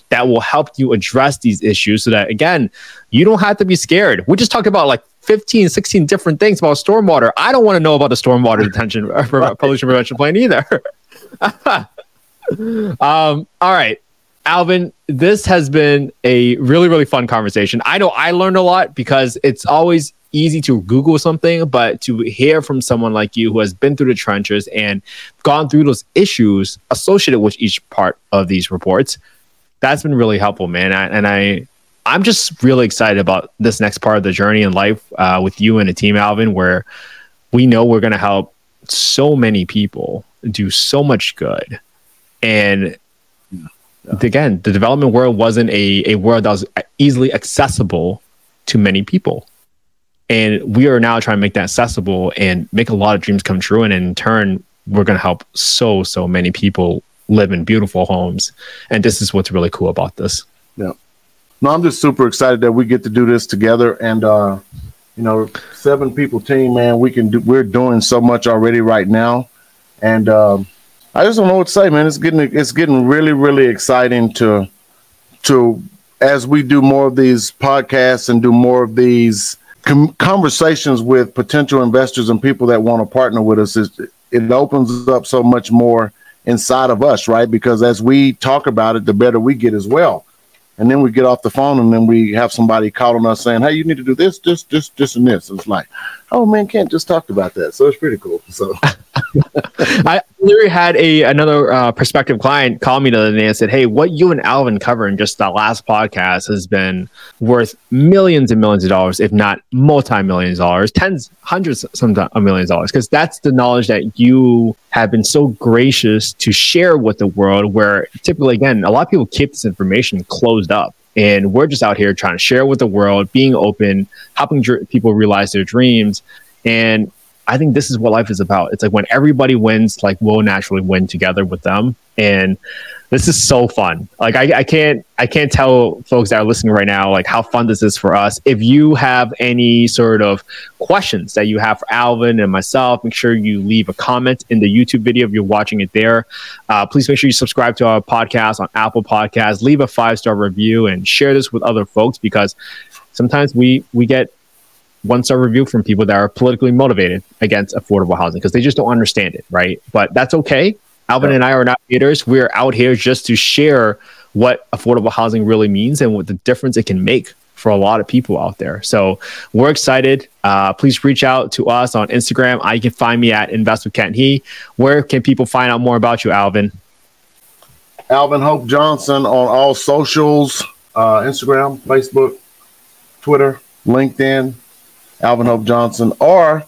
Speaker 1: that will help you address these issues, so that again, you don't have to be scared. We just talked about like 15, 16 different things about stormwater. I don't want to know about the stormwater detention pollution prevention plan either. um, all right. Alvin, this has been a really, really fun conversation. I know I learned a lot because it's always easy to Google something, but to hear from someone like you who has been through the trenches and gone through those issues associated with each part of these reports, that's been really helpful, man. I, and I, I'm just really excited about this next part of the journey in life uh, with you and the team, Alvin, where we know we're going to help so many people do so much good. And again, the development world wasn't a, a world that was easily accessible to many people. And we are now trying to make that accessible and make a lot of dreams come true. And in turn, we're going to help so, so many people live in beautiful homes. And this is what's really cool about this.
Speaker 2: Yeah. No, I'm just super excited that we get to do this together. And, uh, you know, seven people team, man, we can do, we're doing so much already right now. And, um, I just don't know what to say, man. It's getting it's getting really really exciting to to as we do more of these podcasts and do more of these com- conversations with potential investors and people that want to partner with us. it opens up so much more inside of us, right? Because as we talk about it, the better we get as well. And then we get off the phone and then we have somebody calling us saying, Hey, you need to do this, this, this, this, and this. It's like, oh man, can't just talk about that. So it's pretty cool. So
Speaker 1: I literally had a another uh, prospective client call me the other day and said, "Hey, what you and Alvin cover in just that last podcast has been worth millions and millions of dollars, if not multi millions of dollars, tens, hundreds, sometimes of millions of dollars." Because that's the knowledge that you have been so gracious to share with the world. Where typically, again, a lot of people keep this information closed up. And we're just out here trying to share with the world, being open, helping dr- people realize their dreams. And I think this is what life is about. It's like when everybody wins, like we'll naturally win together with them. And this is so fun. Like I, I can't I can't tell folks that are listening right now like how fun this is for us. If you have any sort of questions that you have for Alvin and myself, make sure you leave a comment in the YouTube video if you're watching it there. Uh, please make sure you subscribe to our podcast on Apple Podcasts. Leave a five star review and share this with other folks because sometimes we we get one star review from people that are politically motivated against affordable housing because they just don't understand it, right? But that's okay. Alvin yeah. and I are not haters. We're out here just to share what affordable housing really means and what the difference it can make for a lot of people out there. So we're excited. Uh, please reach out to us on Instagram. I can find me at Invest with Kent He. Where can people find out more about you, Alvin?
Speaker 2: Alvin Hope Johnson on all socials uh, Instagram, Facebook, Twitter, LinkedIn, Alvin Hope Johnson, or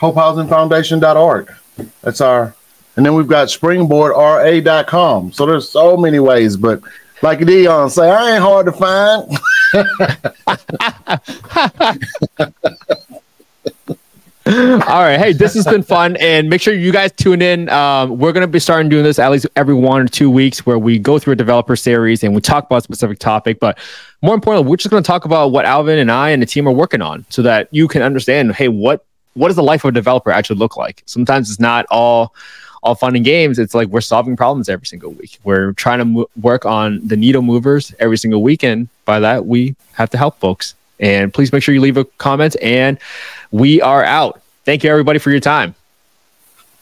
Speaker 2: hopehousingfoundation.org. That's our, and then we've got springboardra.com. So there's so many ways, but like Deion say, I ain't hard to find.
Speaker 1: All right. Hey, this has been fun. And make sure you guys tune in. Um, we're going to be starting doing this at least every one or two weeks where we go through a developer series and we talk about a specific topic. But more importantly, we're just going to talk about what Alvin and I and the team are working on so that you can understand, hey, what what does the life of a developer actually look like? Sometimes it's not all all fun and games, it's like we're solving problems every single week. We're trying to mo- work on the needle movers every single weekend. By that, we have to help folks. And please make sure you leave a comment. And we are out. Thank you, everybody, for your time.